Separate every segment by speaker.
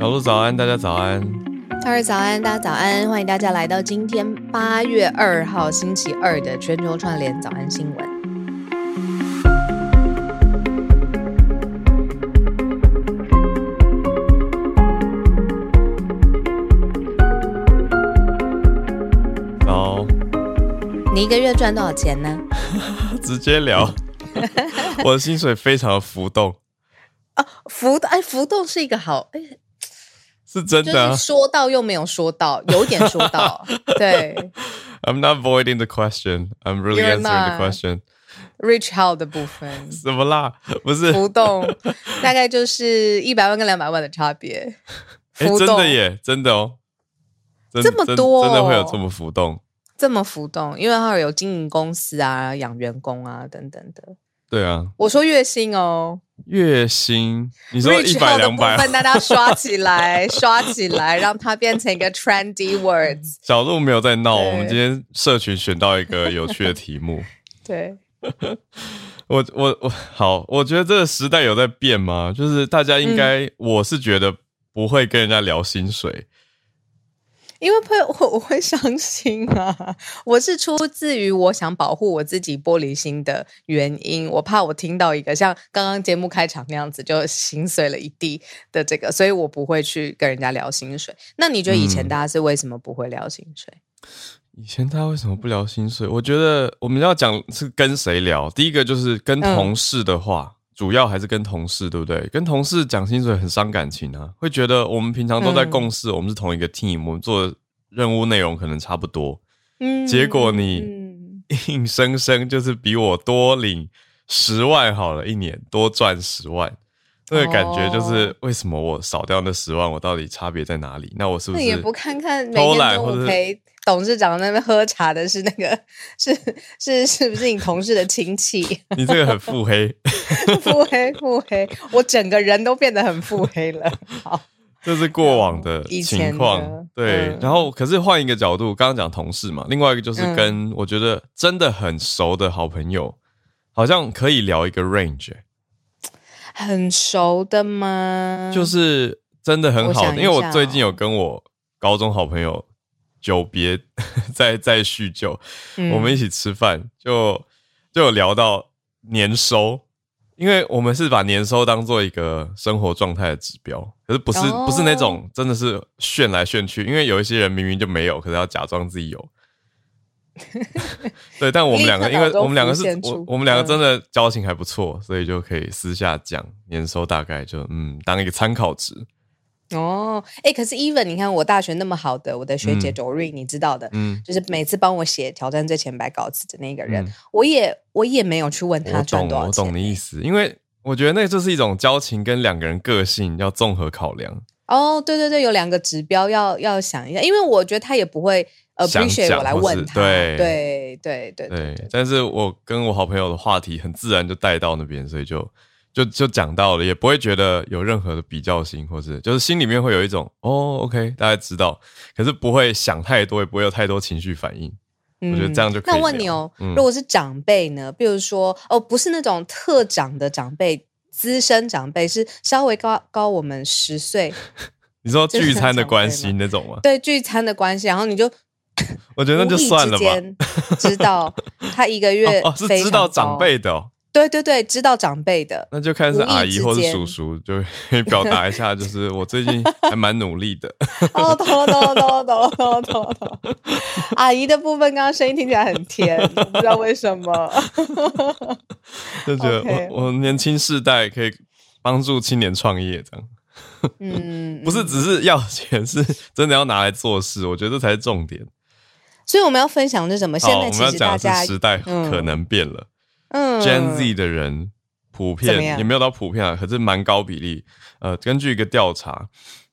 Speaker 1: 小鹿早安，大家早安。
Speaker 2: 哈喽早安，大家早安，欢迎大家来到今天八月二号星期二的全球串联早安新闻。
Speaker 1: 好，
Speaker 2: 你一个月赚多少钱呢？
Speaker 1: 直接聊。我的薪水非常的浮动。
Speaker 2: 啊，浮哎，浮动是一个好哎。
Speaker 1: 是真的、啊，
Speaker 2: 说到又没有说到，有点说到，对。
Speaker 1: I'm not avoiding the question. I'm really answering the question.
Speaker 2: Rich how 的部分？
Speaker 1: 什么啦？不是
Speaker 2: 浮动，大概就是一百万跟两百万的差别。
Speaker 1: 哎、欸，真的耶，真的哦，
Speaker 2: 这么多，
Speaker 1: 真的会有这么浮动？
Speaker 2: 这么浮动，因为他有经营公司啊，养员工啊，等等的。
Speaker 1: 对啊，
Speaker 2: 我说月薪哦。
Speaker 1: 月薪，你说一百两百，
Speaker 2: 大家刷起来，刷起来，让它变成一个 trendy words。
Speaker 1: 小鹿没有在闹，我们今天社群选到一个有趣的题目。
Speaker 2: 对，
Speaker 1: 我我我好，我觉得这个时代有在变吗？就是大家应该，嗯、我是觉得不会跟人家聊薪水。
Speaker 2: 因为会我 我会伤心啊！我是出自于我想保护我自己玻璃心的原因，我怕我听到一个像刚刚节目开场那样子就心碎了一地的这个，所以我不会去跟人家聊薪水。那你觉得以前大家是为什么不会聊薪水？
Speaker 1: 嗯，以前大家为什么不聊薪水？我觉得我们要讲是跟谁聊。第一个就是跟同事的话，嗯，主要还是跟同事，对不对？跟同事讲薪水很伤感情啊，会觉得我们平常都在共事，嗯，我们是同一个 team，我们做。任务内容可能差不多，嗯，结果你硬生生就是比我多领十万好了，一年多赚十万，这个感觉就是为什么我少掉那十万，我到底差别在哪里？那我是不是也
Speaker 2: 不看看每天中午陪董事长那边喝茶的是那个 是是是不是你同事的亲戚？
Speaker 1: 你这个很腹黑，
Speaker 2: 腹黑腹黑，我整个人都变得很腹黑了。好。
Speaker 1: 这是过往的情况，对。嗯、然后，可是换一个角度，刚刚讲同事嘛，另外一个就是跟我觉得真的很熟的好朋友，嗯、好像可以聊一个 range。
Speaker 2: 很熟的吗？
Speaker 1: 就是真的很好的，因为我最近有跟我高中好朋友久别 再再叙旧，嗯、我们一起吃饭，就就有聊到年收。因为我们是把年收当做一个生活状态的指标，可是不是、oh. 不是那种真的是炫来炫去。因为有一些人明明就没有，可是要假装自己有。对，但我们两个，因为我们两个是我我们两个真的交情还不错，所以就可以私下讲年收大概就嗯当一个参考值。
Speaker 2: 哦，哎、欸，可是 even 你看我大学那么好的我的学姐 Doreen，、嗯、你知道的，嗯，就是每次帮我写挑战最前百稿子的那个人，嗯、我也我也没有去问他赚多少钱。
Speaker 1: 我懂，我懂你意思，因为我觉得那就是一种交情跟两个人个性要综合考量。
Speaker 2: 哦，对对对，有两个指标要要想一下，因为我觉得他也不会 appreciate 我来问他，对对对对对。
Speaker 1: 但是我跟我好朋友的话题很自然就带到那边，所以就。就就讲到了，也不会觉得有任何的比较心，或是就是心里面会有一种哦，OK，大家知道，可是不会想太多，也不会有太多情绪反应。嗯、我觉得这样就可以。
Speaker 2: 那问你哦，嗯、如果是长辈呢？比如说哦，不是那种特长的长辈，资深长辈是稍微高高我们十岁。
Speaker 1: 你说聚餐的关系那种吗？
Speaker 2: 对，聚餐的关系，然后你就
Speaker 1: 我觉得那就算了吧。
Speaker 2: 知道 他一个月
Speaker 1: 哦，哦，是知道长辈的、哦。
Speaker 2: 对对对，知道长辈的，
Speaker 1: 那就看是阿姨或是叔叔，就可以 表达一下，就是我最近还蛮努力的。
Speaker 2: 哦，懂了懂了懂了懂了懂了懂了。阿姨的部分，刚刚声音听起来很甜，不知道为什么。
Speaker 1: 就觉得我我年轻世代可以帮助青年创业，这样。嗯，不是只是要钱，是真的要拿来做事，我觉得这才是重点。
Speaker 2: 所以我们要分享的是什么？现在其实大家
Speaker 1: 我们要讲的是时代可能变了。嗯，Gen Z 的人普遍也没有到普遍啊，可是蛮高比例。呃，根据一个调查，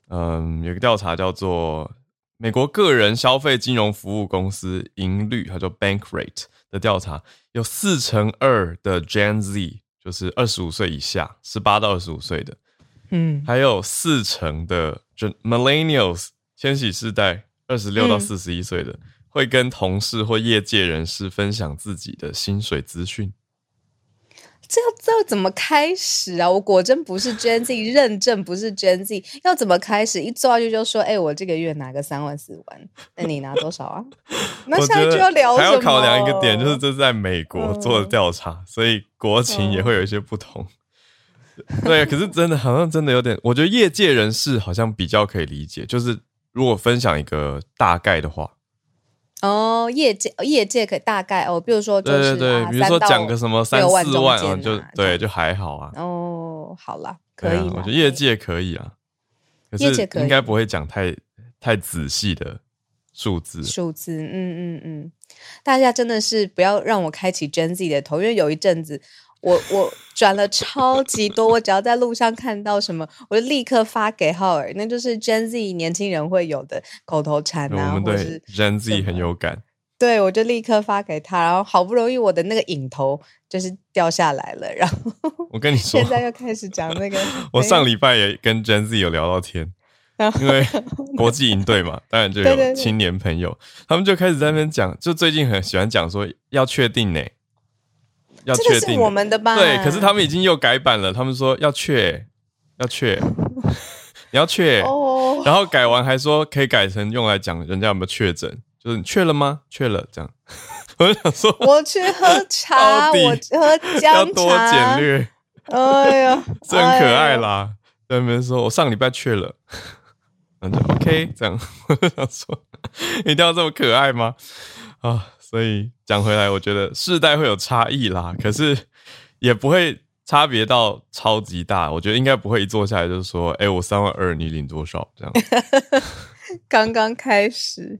Speaker 1: 嗯，有个调查叫做美国个人消费金融服务公司盈率，它叫 Bankrate 的调查，有四成二的 Gen Z 就是二十五岁以下，十八到二十五岁的，嗯，还有四成的就 Millennials 千禧世代，二十六到四十一岁的，嗯、会跟同事或业界人士分享自己的薪水资讯。
Speaker 2: 这要这要怎么开始啊？我果真不是 Gen Z，认证不是 Gen Z，要怎么开始？一坐下去就说：“哎、欸，我这个月拿个三万四万，那你拿多少啊？” 那下一句要聊什么？
Speaker 1: 还要考量一个点，就是这是在美国做的调查，嗯、所以国情也会有一些不同。嗯、对，可是真的好像真的有点，我觉得业界人士好像比较可以理解，就是如果分享一个大概的话。
Speaker 2: 哦，业界业界可以大概哦，比如说就是
Speaker 1: 对对对，比如说讲个什么三四万啊，就对，就还好啊。
Speaker 2: 哦，好啦，可以，
Speaker 1: 我觉得业界可以啊，业界可以，应该不会讲太太仔细的数字。
Speaker 2: 数字，嗯嗯嗯，大家真的是不要让我开启 Gen Z 的头，因为有一阵子。我我转了超级多，我只要在路上看到什么，我就立刻发给浩尔，那就是 Gen Z 年轻人会有的口头禅啊。
Speaker 1: 我们对 Gen Z 很有感。
Speaker 2: 对，我就立刻发给他，然后好不容易我的那个影头就是掉下来了，然后
Speaker 1: 我跟你 说，
Speaker 2: 现在又开始讲那个。
Speaker 1: 我上礼拜也跟 Gen Z 有聊到天，因为国际营队嘛，当然就有青年朋友，他们就开始在那边讲，就最近很喜欢讲说要确定呢。要确定
Speaker 2: 我们的吧？
Speaker 1: 对，可是他们已经又改版了。他们说要确，要确，你要确。哦。然后改完还说可以改成用来讲人家有没有确诊，就是你确了吗？确了，这样。我就想说，
Speaker 2: 我去喝茶，我喝姜茶。要
Speaker 1: 多简略。
Speaker 2: 哎呀，
Speaker 1: 这很可爱啦。在那边说我上礼拜确了，那就 OK。这样，我就想说，一定要这么可爱吗？啊。所以讲回来，我觉得世代会有差异啦，可是也不会差别到超级大。我觉得应该不会一坐下来就是说，哎、我三万二，你领多少？这样。
Speaker 2: 刚刚开始。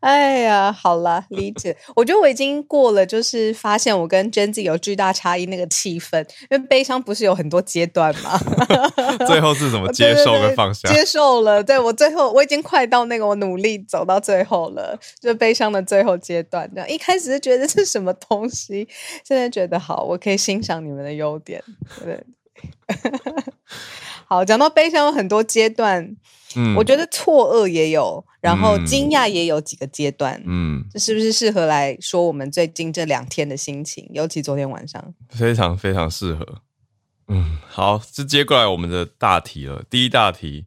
Speaker 2: 哎呀，好了，理解。我觉得我已经过了，就是发现我跟 Gen Z 有巨大差异那个气氛，因为悲伤不是有很多阶段吗？
Speaker 1: 最后是怎么接受跟放下？
Speaker 2: 接受了，对，我最后我已经快到那个我努力走到最后了，就悲伤的最后阶段。这样一开始是觉得这是什么东西，现在觉得好，我可以欣赏你们的优点。对，好，讲到悲伤有很多阶段。嗯，我觉得错愕也有，然后惊讶也有几个阶段。嗯，这是不是适合来说我们最近这两天的心情？尤其昨天晚上，
Speaker 1: 非常非常适合。嗯，好，就接过来我们的大题了。第一大题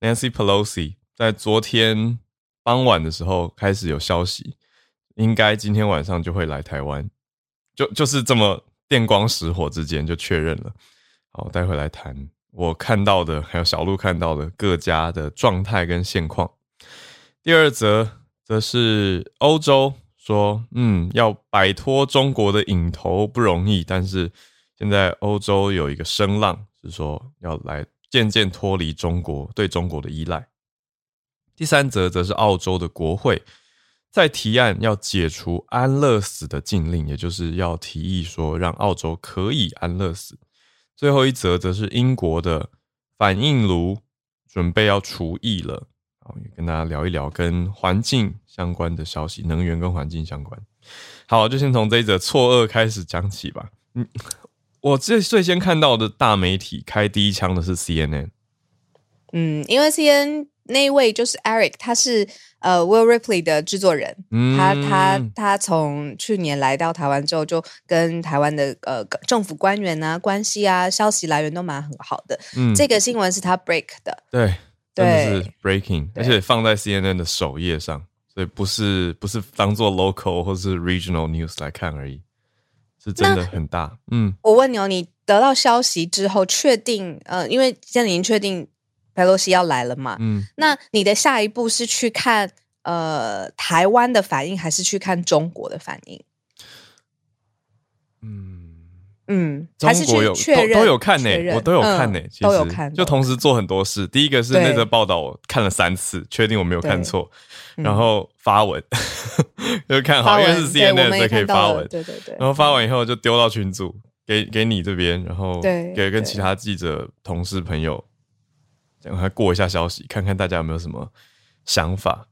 Speaker 1: ，Nancy Pelosi 在昨天傍晚的时候开始有消息，应该今天晚上就会来台湾，就就是这么电光石火之间就确认了。好，待会来谈。我看到的，还有小鹿看到的各家的状态跟现况。第二则则是欧洲说，嗯，要摆脱中国的瘾头不容易，但是现在欧洲有一个声浪，是说要来渐渐脱离中国对中国的依赖。第三则则是澳洲的国会在提案要解除安乐死的禁令，也就是要提议说让澳洲可以安乐死。最后一则则是英国的反应炉准备要除役了，啊，也跟大家聊一聊跟环境相关的消息，能源跟环境相关。好，就先从这一则错愕开始讲起吧。嗯，我最最先看到的大媒体开第一枪的是 CNN。
Speaker 2: 嗯，因为 CNN 那一位就是 Eric，他是。呃，Will Ripley 的制作人，嗯、他他他从去年来到台湾之后，就跟台湾的呃政府官员啊关系啊，消息来源都蛮很好的。嗯，这个新闻是他 break 的，
Speaker 1: 对，真的是 breaking，而且放在 CNN 的首页上，所以不是不是当做 local 或是 regional news 来看而已，是真的很大。嗯，
Speaker 2: 我问你哦，你得到消息之后，确定呃，因为现在已经确定。佩洛西要来了嘛？嗯，那你的下一步是去看呃台湾的反应，还是去看中国的反应？
Speaker 1: 嗯
Speaker 2: 嗯，
Speaker 1: 中国有都都有看呢、欸，我都有看呢、欸，其实
Speaker 2: 都有看，
Speaker 1: 就同时做很多事。第一个是那则报道，我看了三次，确定我没有看错，然后发文 就看好，因为是 CNN 所以可以发文，
Speaker 2: 对对对。
Speaker 1: 然后发完以后就丢到群组，给给你这边，然后给跟其他记者、同事、朋友。赶快过一下消息，看看大家有没有什么想法。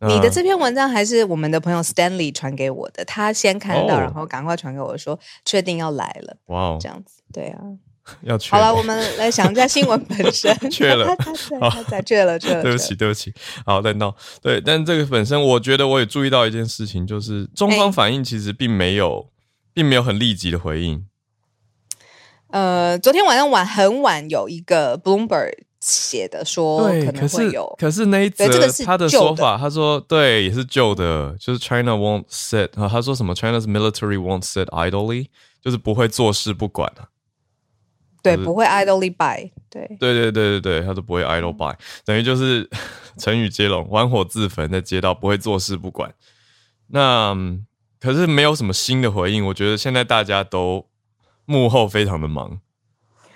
Speaker 2: 你的这篇文章还是我们的朋友 Stanley 传给我的，他先看到，哦、然后赶快传给我说，确定要来了。哇哦，这样子，对啊，
Speaker 1: 要去。
Speaker 2: 好了，我们来想一下新闻本身。
Speaker 1: 确了，
Speaker 2: 他在，他在，确了，确了。
Speaker 1: 对不起，对不起。好，再闹。对，但这个本身，我觉得我也注意到一件事情，就是中方反应其实并没有，并没有很立即的回应。
Speaker 2: 呃，昨天晚上晚很晚有一个 Bloomberg 写的说，
Speaker 1: 对，
Speaker 2: 可能会有，
Speaker 1: 可是，可是那一
Speaker 2: 则
Speaker 1: 他的说法，他说对，也是旧的，就是 China won't sit 啊，他说什么 China's military won't sit idly，就是不会坐视不管啊。
Speaker 2: 对，不会 idly by，对，
Speaker 1: 对对对对对，他都不会 idly by，、嗯、等于就是 成语接龙，玩火自焚在街道，不会坐视不管。那可是没有什么新的回应，我觉得现在大家都幕后非常的忙。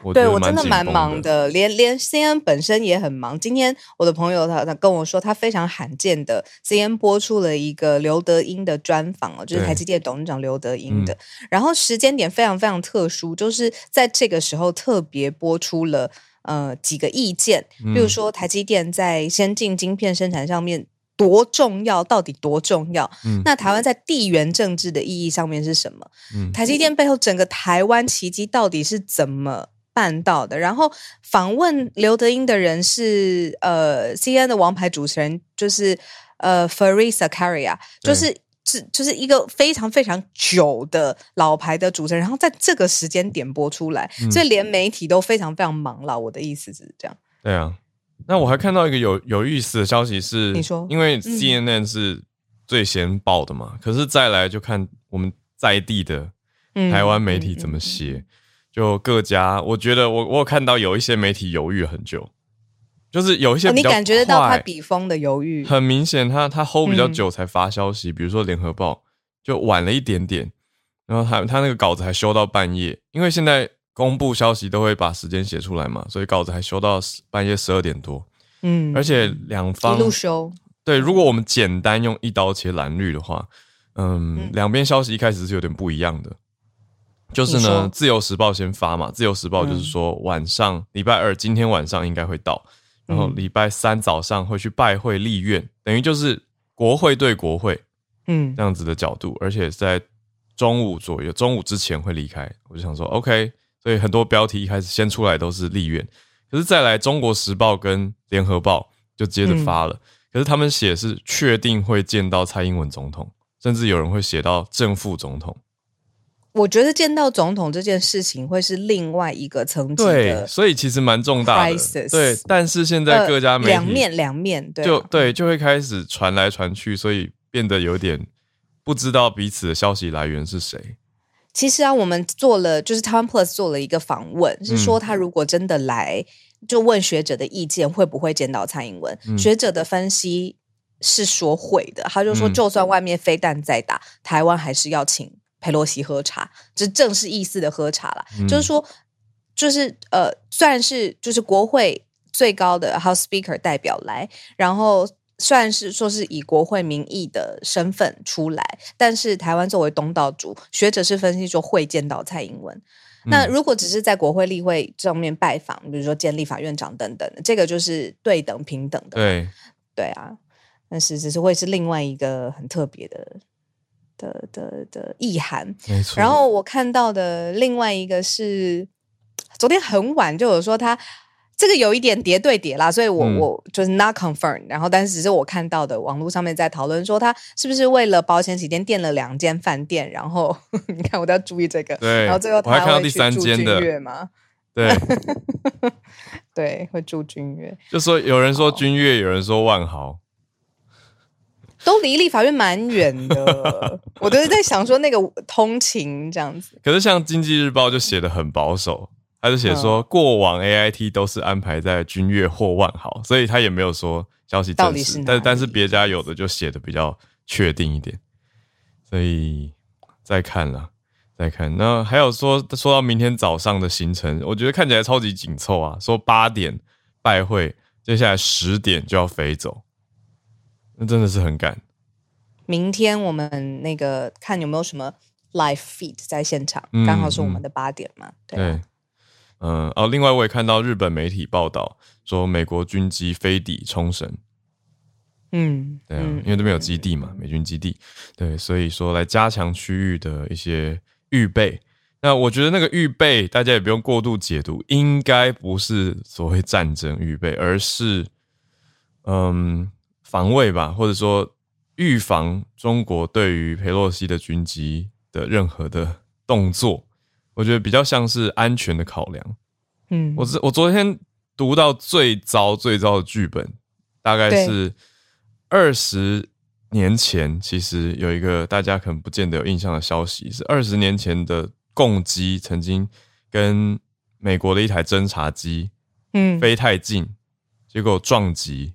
Speaker 1: 我
Speaker 2: 对我真的蛮忙的，连连 CNN 本身也很忙。今天我的朋友他他跟我说，他非常罕见的 CNN 播出了一个刘德英的专访哦，就是台积电董事长刘德英的。嗯、然后时间点非常非常特殊，就是在这个时候特别播出了呃几个意见，比如说台积电在先进晶片生产上面多重要，到底多重要？嗯、那台湾在地缘政治的意义上面是什么？嗯、台积电背后整个台湾奇迹到底是怎么？办到的，然后访问刘德英的人是呃，CNN 的王牌主持人，就是呃，Fareed Zakaria，就是是就是一个非常非常久的老牌的主持人，然后在这个时间点播出来，嗯、所以连媒体都非常非常忙了。我的意思是这样。
Speaker 1: 对啊，那我还看到一个有有意思的消息是，你说，因为 CNN 是最先报的嘛，嗯、可是再来就看我们在地的台湾媒体怎么写。就各家，我觉得我我有看到有一些媒体犹豫很久，就是有一些、哦、你感觉得到他笔锋的犹豫，很明显他他 hold 比较久才发消息，嗯、比如说联合报就晚了一点点，然后他他那个稿子还修到半夜，因为现在公布消息都会把时间写出来嘛，所以稿子还修到半夜十二点多，嗯，而且两方
Speaker 2: 一路修，
Speaker 1: 对，如果我们简单用一刀切蓝绿的话，嗯，两边、嗯、消息一开始是有点不一样的。就是呢，自由时报先发嘛。自由时报就是说，晚上礼、嗯、拜二今天晚上应该会到，然后礼拜三早上会去拜会立院，嗯、等于就是国会对国会，嗯，这样子的角度，而且在中午左右，中午之前会离开。我就想说，OK，所以很多标题一开始先出来都是立院，可是再来中国时报跟联合报就接着发了，嗯、可是他们写是确定会见到蔡英文总统，甚至有人会写到正副总统。
Speaker 2: 我觉得见到总统这件事情会是另外一个层级的，
Speaker 1: 对，所以其实蛮重大的，对。但是现在各家媒体、呃、两面两面，对、啊，就对，就会开始传来传去，所以变得有点不知道彼此的消息来源是谁。
Speaker 2: 其实啊，我们做了，就是台湾 Plus 做了一个访问，是说他如果真的来，就问学者的意见，会不会见到蔡英文？嗯、学者的分析是说会的，他就说，就算外面飞弹再打，嗯、台湾还是要请。佩洛西喝茶，这正式意思的喝茶了，嗯、就是说，就是呃，虽然是就是国会最高的 House Speaker 代表来，然后虽然是说是以国会名义的身份出来，但是台湾作为东道主，学者是分析说会见到蔡英文。嗯、那如果只是在国会例会上面拜访，比如说见立法院长等等，这个就是对等平等的，
Speaker 1: 对
Speaker 2: 对啊，但是只是会是另外一个很特别的。的的的意涵，没错。然后我看到的另外一个是，昨天很晚就有说他这个有一点叠对叠啦，所以我、嗯、我就是 not confirmed。然后，但是只是我看到的网络上面在讨论说他是不是为了保险起见垫了两间饭店，然后 你看我都要注意这个，
Speaker 1: 对。
Speaker 2: 然后最后他还
Speaker 1: 看到第三间的对
Speaker 2: 对，会住君悦。
Speaker 1: 就说有人说君悦，有人说万豪。
Speaker 2: 都离立法院蛮远的，我都是在想说那个通勤这样子。
Speaker 1: 可是像经济日报就写的很保守，他就写说过往 AIT 都是安排在君悦或万豪，所以他也没有说消息证实。但但是别家有的就写的比较确定一点，所以再看了，再看。那还有说说到明天早上的行程，我觉得看起来超级紧凑啊，说八点拜会，接下来十点就要飞走。那真的是很赶。
Speaker 2: 明天我们那个看有没有什么 live feed 在现场，刚、嗯、好是我们的八点嘛。对，嗯、
Speaker 1: 哦，另外我也看到日本媒体报道说，美国军机飞抵冲绳。嗯，对啊，因为那边有基地嘛，美军基地。对，所以说来加强区域的一些预备。那我觉得那个预备，大家也不用过度解读，应该不是所谓战争预备，而是嗯。防卫吧，或者说预防中国对于佩洛西的军机的任何的动作，我觉得比较像是安全的考量。
Speaker 2: 嗯，
Speaker 1: 我我昨天读到最糟最糟的剧本，大概是二十年前，其实有一个大家可能不见得有印象的消息，是二十年前的共机曾经跟美国的一台侦察机，嗯，飞太近，结果撞击，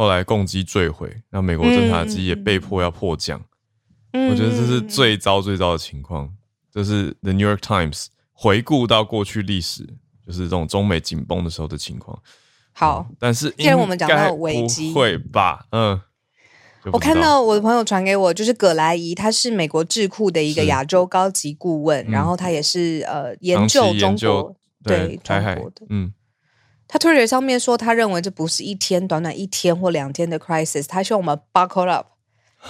Speaker 1: 后来共机坠毁，那美国侦察机也被迫要迫降。我觉得这是最糟最糟的情况。这是 The New York Times 回顾到过去历史，就是这种中美紧绷的时候的情况。
Speaker 2: 好，
Speaker 1: 嗯、但是
Speaker 2: 既然我们讲到危机，
Speaker 1: 不会吧？嗯，
Speaker 2: 我看到我的朋友传给我，就是葛莱仪，他是美国智库的一个亚洲高级顾问，然后他也是呃研究中国对中国的。嗯，他 Twitter 上面说，他认为这不是一天短短一天或两天的 crisis，他希望我们 buckle up，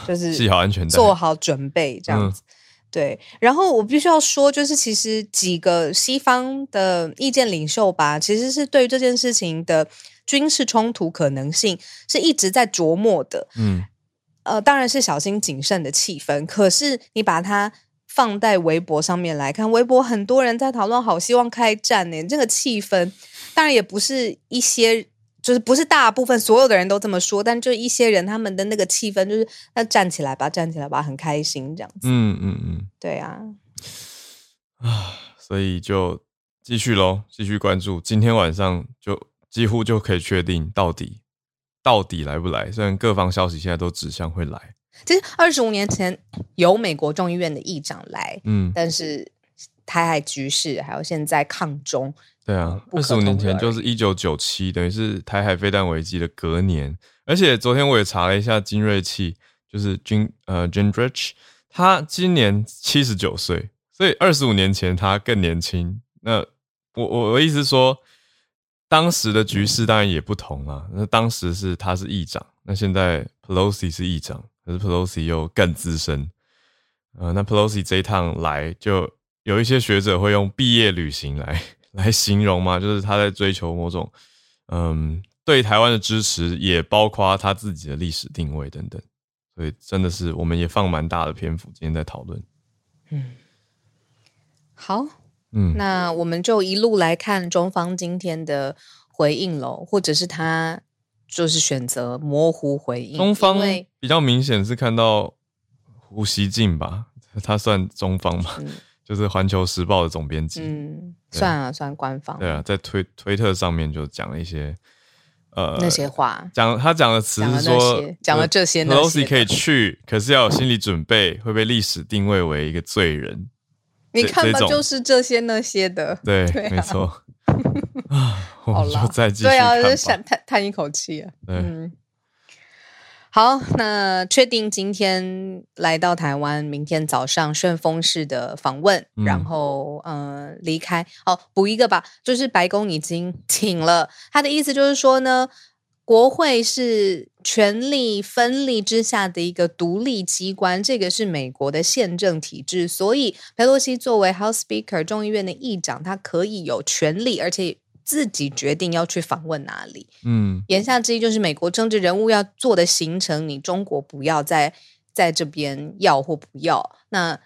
Speaker 2: 就是
Speaker 1: 系好安全带，
Speaker 2: 做好准备这样子。嗯对，然后我必须要说，就是其实几个西方的意见领袖吧，其实是对于这件事情的军事冲突可能性是一直在琢磨的。嗯，呃，当然是小心谨慎的气氛。可是你把它放在微博上面来看，微博很多人在讨论，好希望开战呢。这个气氛当然也不是一些。就是不是大部分所有的人都这么说，但就一些人他们的那个气氛就是那站起来吧，站起来吧，很开心这样子。嗯嗯嗯，对啊，
Speaker 1: 啊，所以就继续喽，继续关注。今天晚上就几乎就可以确定到底到底来不来。虽然各方消息现在都指向会来。
Speaker 2: 其实二十五年前有美国众议院的议长来，嗯，但是台海局势还有现在抗中。
Speaker 1: 对啊，二十五年前就是一九九七，等于是台海飞弹危机的隔年。而且昨天我也查了一下金瑞器，就是金呃 Gingrich，他今年七十九岁，所以二十五年前他更年轻。那我我我意思是说，当时的局势当然也不同啊。那当时是他是议长，那现在 Pelosi 是议长，可是 Pelosi 又更资深。呃，那 Pelosi 这一趟来，就有一些学者会用毕业旅行来。来形容嘛？就是他在追求某种，嗯，对台湾的支持，也包括他自己的历史定位等等。所以真的是，我们也放蛮大的篇幅今天在讨论。
Speaker 2: 嗯，好，嗯，那我们就一路来看中方今天的回应喽，或者是他就是选择模糊回应。
Speaker 1: 中方比较明显是看到胡锡进吧，他算中方吗？嗯就是《环球时报》的总编辑，
Speaker 2: 嗯，算啊，算官方。
Speaker 1: 对啊，在推推特上面就讲了一些，呃，
Speaker 2: 那些话。
Speaker 1: 讲他讲的词是说，
Speaker 2: 讲了这些
Speaker 1: ，Pelosi 可以去，可是要有心理准备，会被历史定位为一个罪人。
Speaker 2: 你看吧，就是这些那些的，
Speaker 1: 对，没错。啊，我们就再继续。
Speaker 2: 对啊，就想叹叹一口气啊，嗯。好，那确定今天来到台湾，明天早上顺风式的访问，嗯、然后呃离开。好，补一个吧，就是白宫已经 请了，他的意思就是说呢，国会是权力分立之下的一个独立机关，这个是美国的宪政体制，所以佩洛西作为 House Speaker 众议院的议长，他可以有权利，而且。自己决定要去访问哪里，嗯，言下之意就是美国政治人物要做的行程，你中国不要在在这边要或不要。那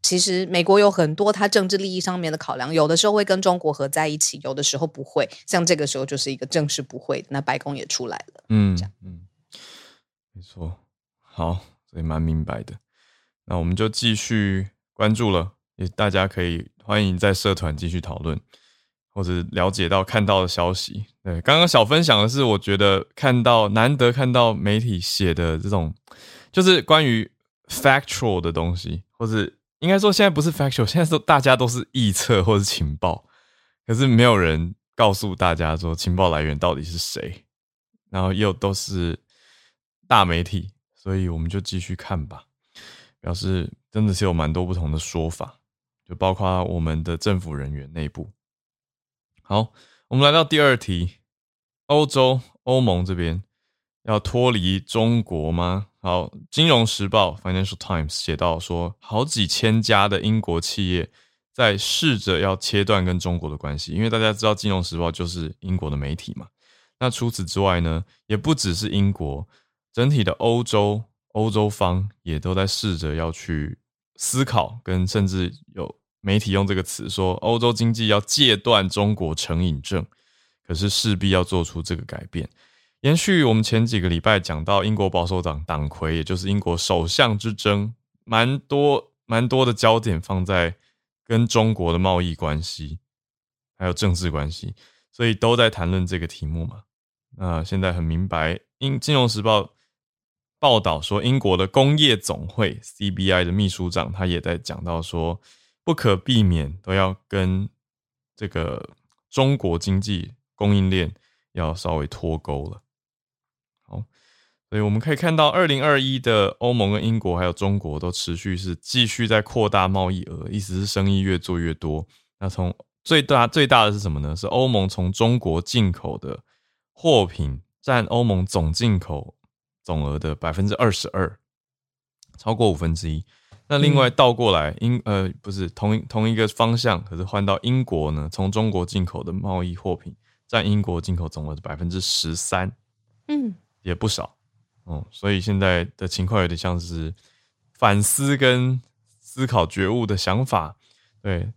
Speaker 2: 其实美国有很多他政治利益上面的考量，有的时候会跟中国合在一起，有的时候不会。像这个时候就是一个正式不会，那白宫也出来了，嗯，这样，嗯，
Speaker 1: 没错，好，所以蛮明白的。那我们就继续关注了，也大家可以欢迎在社团继续讨论。或者了解到看到的消息，对，刚刚小分享的是，我觉得看到难得看到媒体写的这种，就是关于 factual 的东西，或者应该说现在不是 factual，现在说大家都是臆测或是情报，可是没有人告诉大家说情报来源到底是谁，然后又都是大媒体，所以我们就继续看吧，表示真的是有蛮多不同的说法，就包括我们的政府人员内部。好，我们来到第二题，欧洲欧盟这边要脱离中国吗？好，《金融时报》（Financial Times） 写到说，好几千家的英国企业在试着要切断跟中国的关系，因为大家知道，《金融时报》就是英国的媒体嘛。那除此之外呢，也不只是英国，整体的欧洲欧洲方也都在试着要去思考，跟甚至有媒体用这个词说，欧洲经济要戒断中国成瘾症，可是势必要做出这个改变。延续我们前几个礼拜讲到英国保守党党魁，也就是英国首相之争，蛮多蛮多的焦点放在跟中国的贸易关系，还有政治关系，所以都在谈论这个题目嘛。那现在很明白，英金融时报报道说，英国的工业总会 CBI 的秘书长他也在讲到说，不可避免都要跟这个中国经济供应链要稍微脱钩了。好，所以我们可以看到，二零二一的欧盟跟英国还有中国都持续是继续在扩大贸易额，意思是生意越做越多。那从最大最大的是什么呢？是欧盟从中国进口的货品占欧盟总进口总额的百分之二十二，超过五分之一。那另外倒过来，英呃不是同一同一个方向，可是换到英国呢，从中国进口的贸易货品占英国进口总额的百分之十三。嗯。也不少，哦，所以现在的情况有点像是反思跟思考觉悟的想法，对。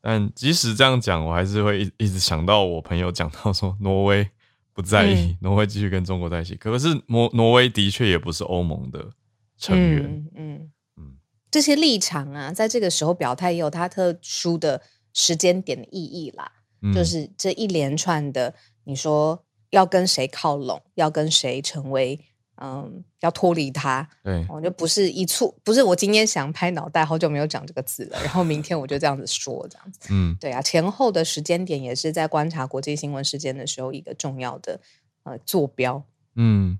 Speaker 1: 但即使这样讲，我还是会一一直想到我朋友讲到说，挪威不在意，嗯、挪威继续跟中国在一起。可是挪挪威的确也不是欧盟的成员，嗯，
Speaker 2: 这些立场啊，在这个时候表态也有它特殊的时间点的意义啦。嗯、就是这一连串的，你说。要跟谁靠拢？要跟谁成为？嗯，要脱离他？对，我就不是一蹴，不是我今天想拍脑袋，好久没有讲这个字了，然后明天我就这样子说，这样子。嗯，对啊，前后的时间点也是在观察国际新闻事件的时候一个重要的呃坐标。嗯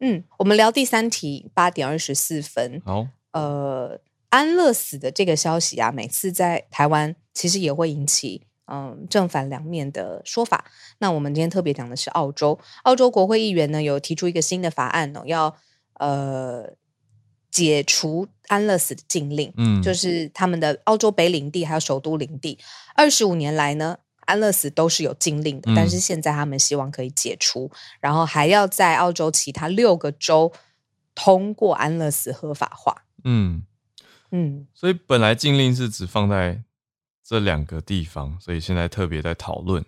Speaker 2: 嗯，我们聊第三题，八点二十四分。好，呃，安乐死的这个消息啊，每次在台湾其实也会引起。嗯，正反两面的说法。那我们今天特别讲的是澳洲，澳洲国会议员呢有提出一个新的法案哦，要呃解除安乐死的禁令。嗯，就是他们的澳洲北领地还有首都领地，二十五年来呢，安乐死都是有禁令的，嗯，但是现在他们希望可以解除，然后还要在澳洲其他六个州通过安乐死合法化。嗯
Speaker 1: 嗯，所以本来禁令是只放在。这两个地方，所以现在特别在讨论。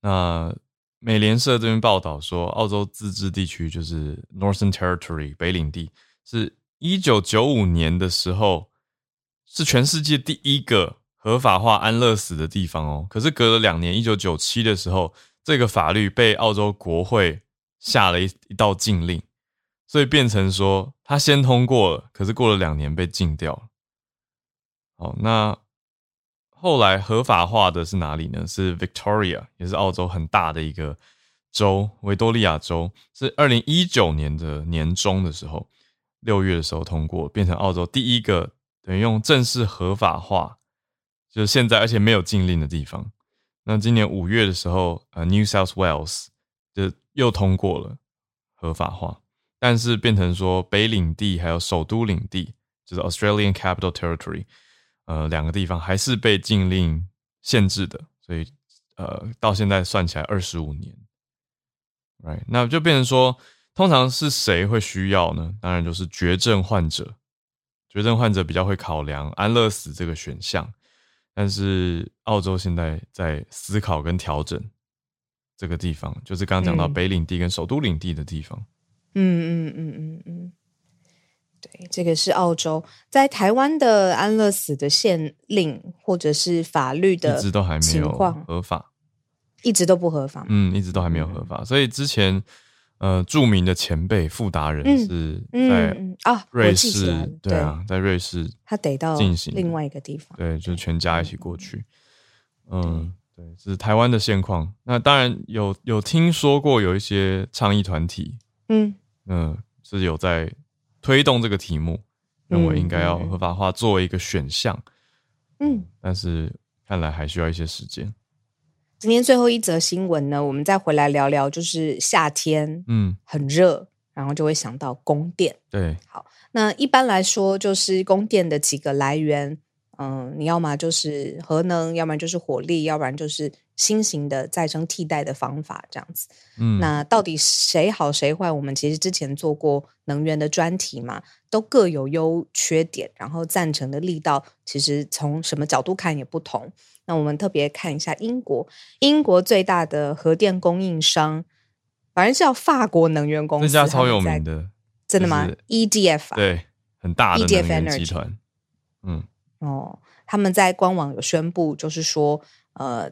Speaker 1: 那美联社这边报道说，澳洲自治地区就是 Northern Territory 北领地，是一九九五年的时候是全世界第一个合法化安乐死的地方哦。可是隔了两年，一九九七的时候，这个法律被澳洲国会下了一一道禁令，所以变成说他先通过了，可是过了两年被禁掉了。哦，那。后来合法化的是哪里呢？是 Victoria，也是澳洲很大的一个州，维多利亚州，是二零一九年的年中的时候，六月的时候通过，变成澳洲第一个等于用正式合法化，就是现在而且没有禁令的地方。那今年五月的时候，呃，New South Wales 就又通过了合法化，但是变成说北领地还有首都领地，就是 Australian Capital Territory。呃，两个地方还是被禁令限制的，所以呃，到现在算起来二十五年，right？那就变成说，通常是谁会需要呢？当然就是绝症患者，绝症患者比较会考量安乐死这个选项。但是澳洲现在在思考跟调整这个地方，就是刚刚讲到北领地跟首都领地的地方。嗯嗯嗯嗯嗯。嗯嗯
Speaker 2: 对，这个是澳洲在台湾的安乐死的限令或者是法律的，
Speaker 1: 一直都还没有合法，
Speaker 2: 一直都不合法。
Speaker 1: 嗯，一直都还没有合法。嗯、所以之前，呃，著名的前辈富达人是在啊瑞士，嗯嗯、对啊，在瑞士，
Speaker 2: 他得到进行另外一个地方，
Speaker 1: 对，就是全家一起过去。嗯，对，这是台湾的现况。那当然有有听说过有一些倡议团体，嗯嗯、呃，是有在。推动这个题目，认为应该要合法化作为一个选项。嗯，但是看来还需要一些时间。
Speaker 2: 今天最后一则新闻呢，我们再回来聊聊，就是夏天，嗯，很热，然后就会想到供电。
Speaker 1: 对，
Speaker 2: 好，那一般来说，就是供电的几个来源，嗯，你要么就是核能，要不然就是火力，要不然就是新型的再生替代的方法，这样子。嗯，那到底谁好谁坏？我们其实之前做过能源的专题嘛，都各有优缺点，然后赞成的力道其实从什么角度看也不同。那我们特别看一下英国，英国最大的核电供应商，反正是叫法国能源公司，
Speaker 1: 这家超有名的，
Speaker 2: 真的吗？EDF 啊，
Speaker 1: 对，很大的能源集团，嗯。
Speaker 2: 哦，他们在官网有宣布，就是说，呃，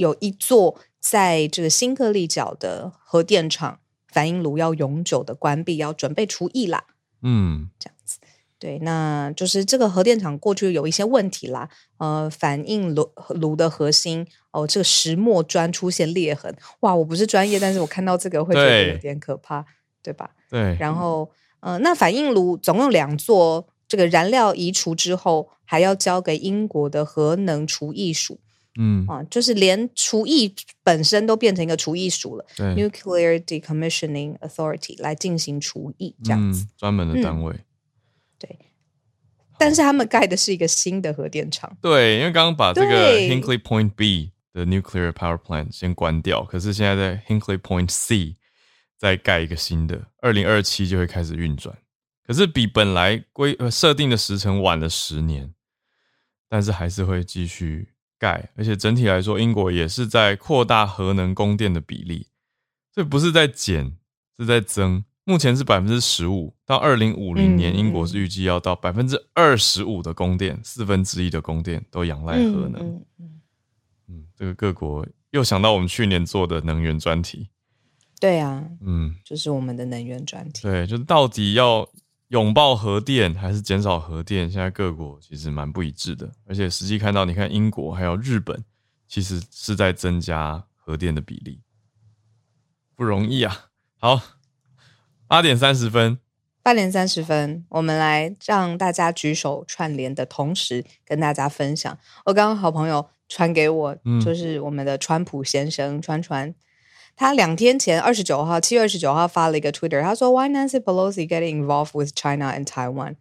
Speaker 2: 有一座在这个新克利角的核电厂反应炉要永久的关闭，要准备除役啦。
Speaker 1: 嗯，
Speaker 2: 这样子，对，那就是这个核电厂过去有一些问题啦，呃，反应炉炉的核心哦，这个石墨砖出现裂痕，哇，我不是专业，但是我看到这个会觉得有点可怕，对，对吧？
Speaker 1: 对，
Speaker 2: 然后，呃，那反应炉总共两座。这个燃料移除之后，还要交给英国的核能除役署，
Speaker 1: 嗯
Speaker 2: 啊，就是连厨艺本身都变成一个厨艺署了，Nuclear Decommissioning Authority 来进行厨艺，这样子，
Speaker 1: 嗯，专门的单位。嗯、
Speaker 2: 对，但是他们盖的是一个新的核电厂。
Speaker 1: 对，因为刚刚把这个 Hinkley Point B 的 Nuclear Power Plant 先关掉，可是现在在 Hinkley Point C 再盖一个新的，二零二七就会开始运转。可是比本来规呃设定的时程晚了十年，但是还是会继续盖，而且整体来说，英国也是在扩大核能供电的比例，这不是在减，是在增。目前是百分之十五，到二零五零年，英国是预计要到百分之二十五的供电，四分之一的供电都仰赖核能。嗯，嗯，嗯，这个各国又想到我们去年做的能源专题，
Speaker 2: 对啊，
Speaker 1: 嗯，
Speaker 2: 就是我们的能源专题，
Speaker 1: 对，就是到底要。拥抱核电还是减少核电？现在各国其实蛮不一致的，而且实际看到，你看英国还有日本，其实是在增加核电的比例，不容易啊。好，八点三十分，
Speaker 2: 八点三十分，我们来让大家举手串联的同时，跟大家分享。我刚刚好朋友传给我，就是我们的川普先生川川。他两天前二十九号，七月二十九号发了一个 Twitter，他说 Why Nancy Pelosi getting involved with China and Taiwan？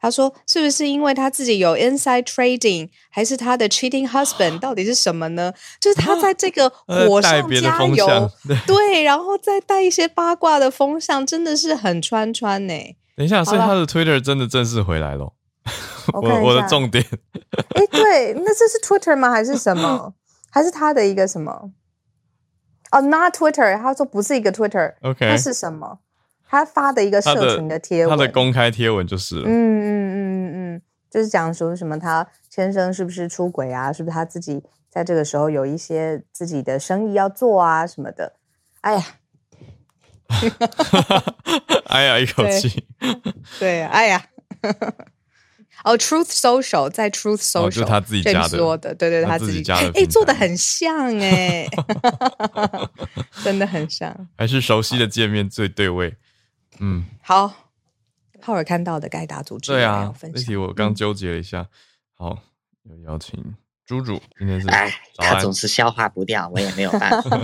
Speaker 2: 他说是不是因为他自己有 inside trading，还是他的 cheating husband？到底是什么呢？就是他在这个 火上加油，对，对，然后再带一些八卦的风向，真的是很穿穿呢。
Speaker 1: 等一下，所以他的 Twitter 真的正式回来了。我我的重点，
Speaker 2: 哎，对，那这是 Twitter 吗？还是什么？还是他的一个什么？哦、oh,，not Twitter，他说不是一个 Twitter，OK，他是什么？他发的一个社群的贴文，
Speaker 1: 他的公开贴文就是了，嗯
Speaker 2: 嗯嗯嗯嗯，就是讲说什么他先生是不是出轨啊？是不是他自己在这个时候有一些自己的生意要做啊什么的？哎呀，
Speaker 1: 哎呀，一口气，
Speaker 2: 对，哎呀。哦、oh,，Truth Social 在 Truth Social，、哦、
Speaker 1: 就是他自己家的，
Speaker 2: 说的，对对对，他自己家的，哎、欸，做的很像哎，真的很像，
Speaker 1: 还是熟悉的界面最对位，嗯，
Speaker 2: 好，浩尔看到的盖达组织，
Speaker 1: 对啊，这题我刚纠结了一下，嗯、好，有邀请猪猪，今天是，
Speaker 3: 哎，他总是消化不掉，我也没有办法，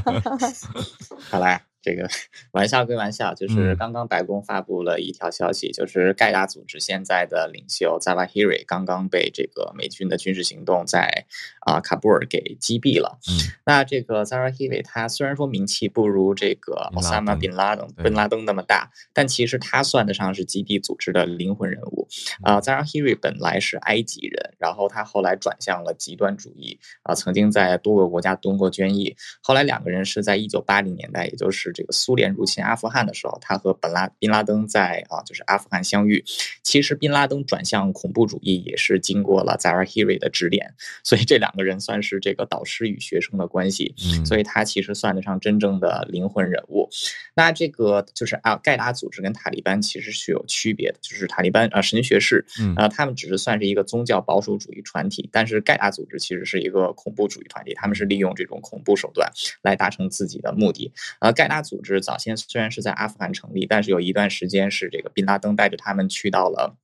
Speaker 3: 好啦。这个 玩笑归玩笑，就是刚刚白宫发布了一条消息，嗯、就是盖达组织现在的领袖 Zawahiri 刚刚被这个美军的军事行动在啊喀布尔给击毙了。嗯，那这个 Zawahiri 他虽然说名气不如这个奥萨马宾拉登宾拉登那么大，但其实他算得上是基地组织的灵魂人物。啊，Zawahiri 本来是埃及人，然后他后来转向了极端主义啊，曾经在多个国家蹲过监狱。后来两个人是在一九八零年代，也就是这个苏联入侵阿富汗的时候，他和本拉宾拉登在啊，就是阿富汗相遇。其实宾拉登转向恐怖主义也是经过了 Zarahiri 的指点，所以这两个人算是这个导师与学生的关系。嗯，所以他其实算得上真正的灵魂人物。那这个就是啊，盖达组织跟塔利班其实是有区别的，就是塔利班啊神学士，嗯，啊他们只是算是一个宗教保守主义团体，但是盖达组织其实是一个恐怖主义团体，他们是利用这种恐怖手段来达成自己的目的。啊，盖达组织早先虽然是在阿富汗成立，但是有一段时间是这个宾拉登带着他们去到了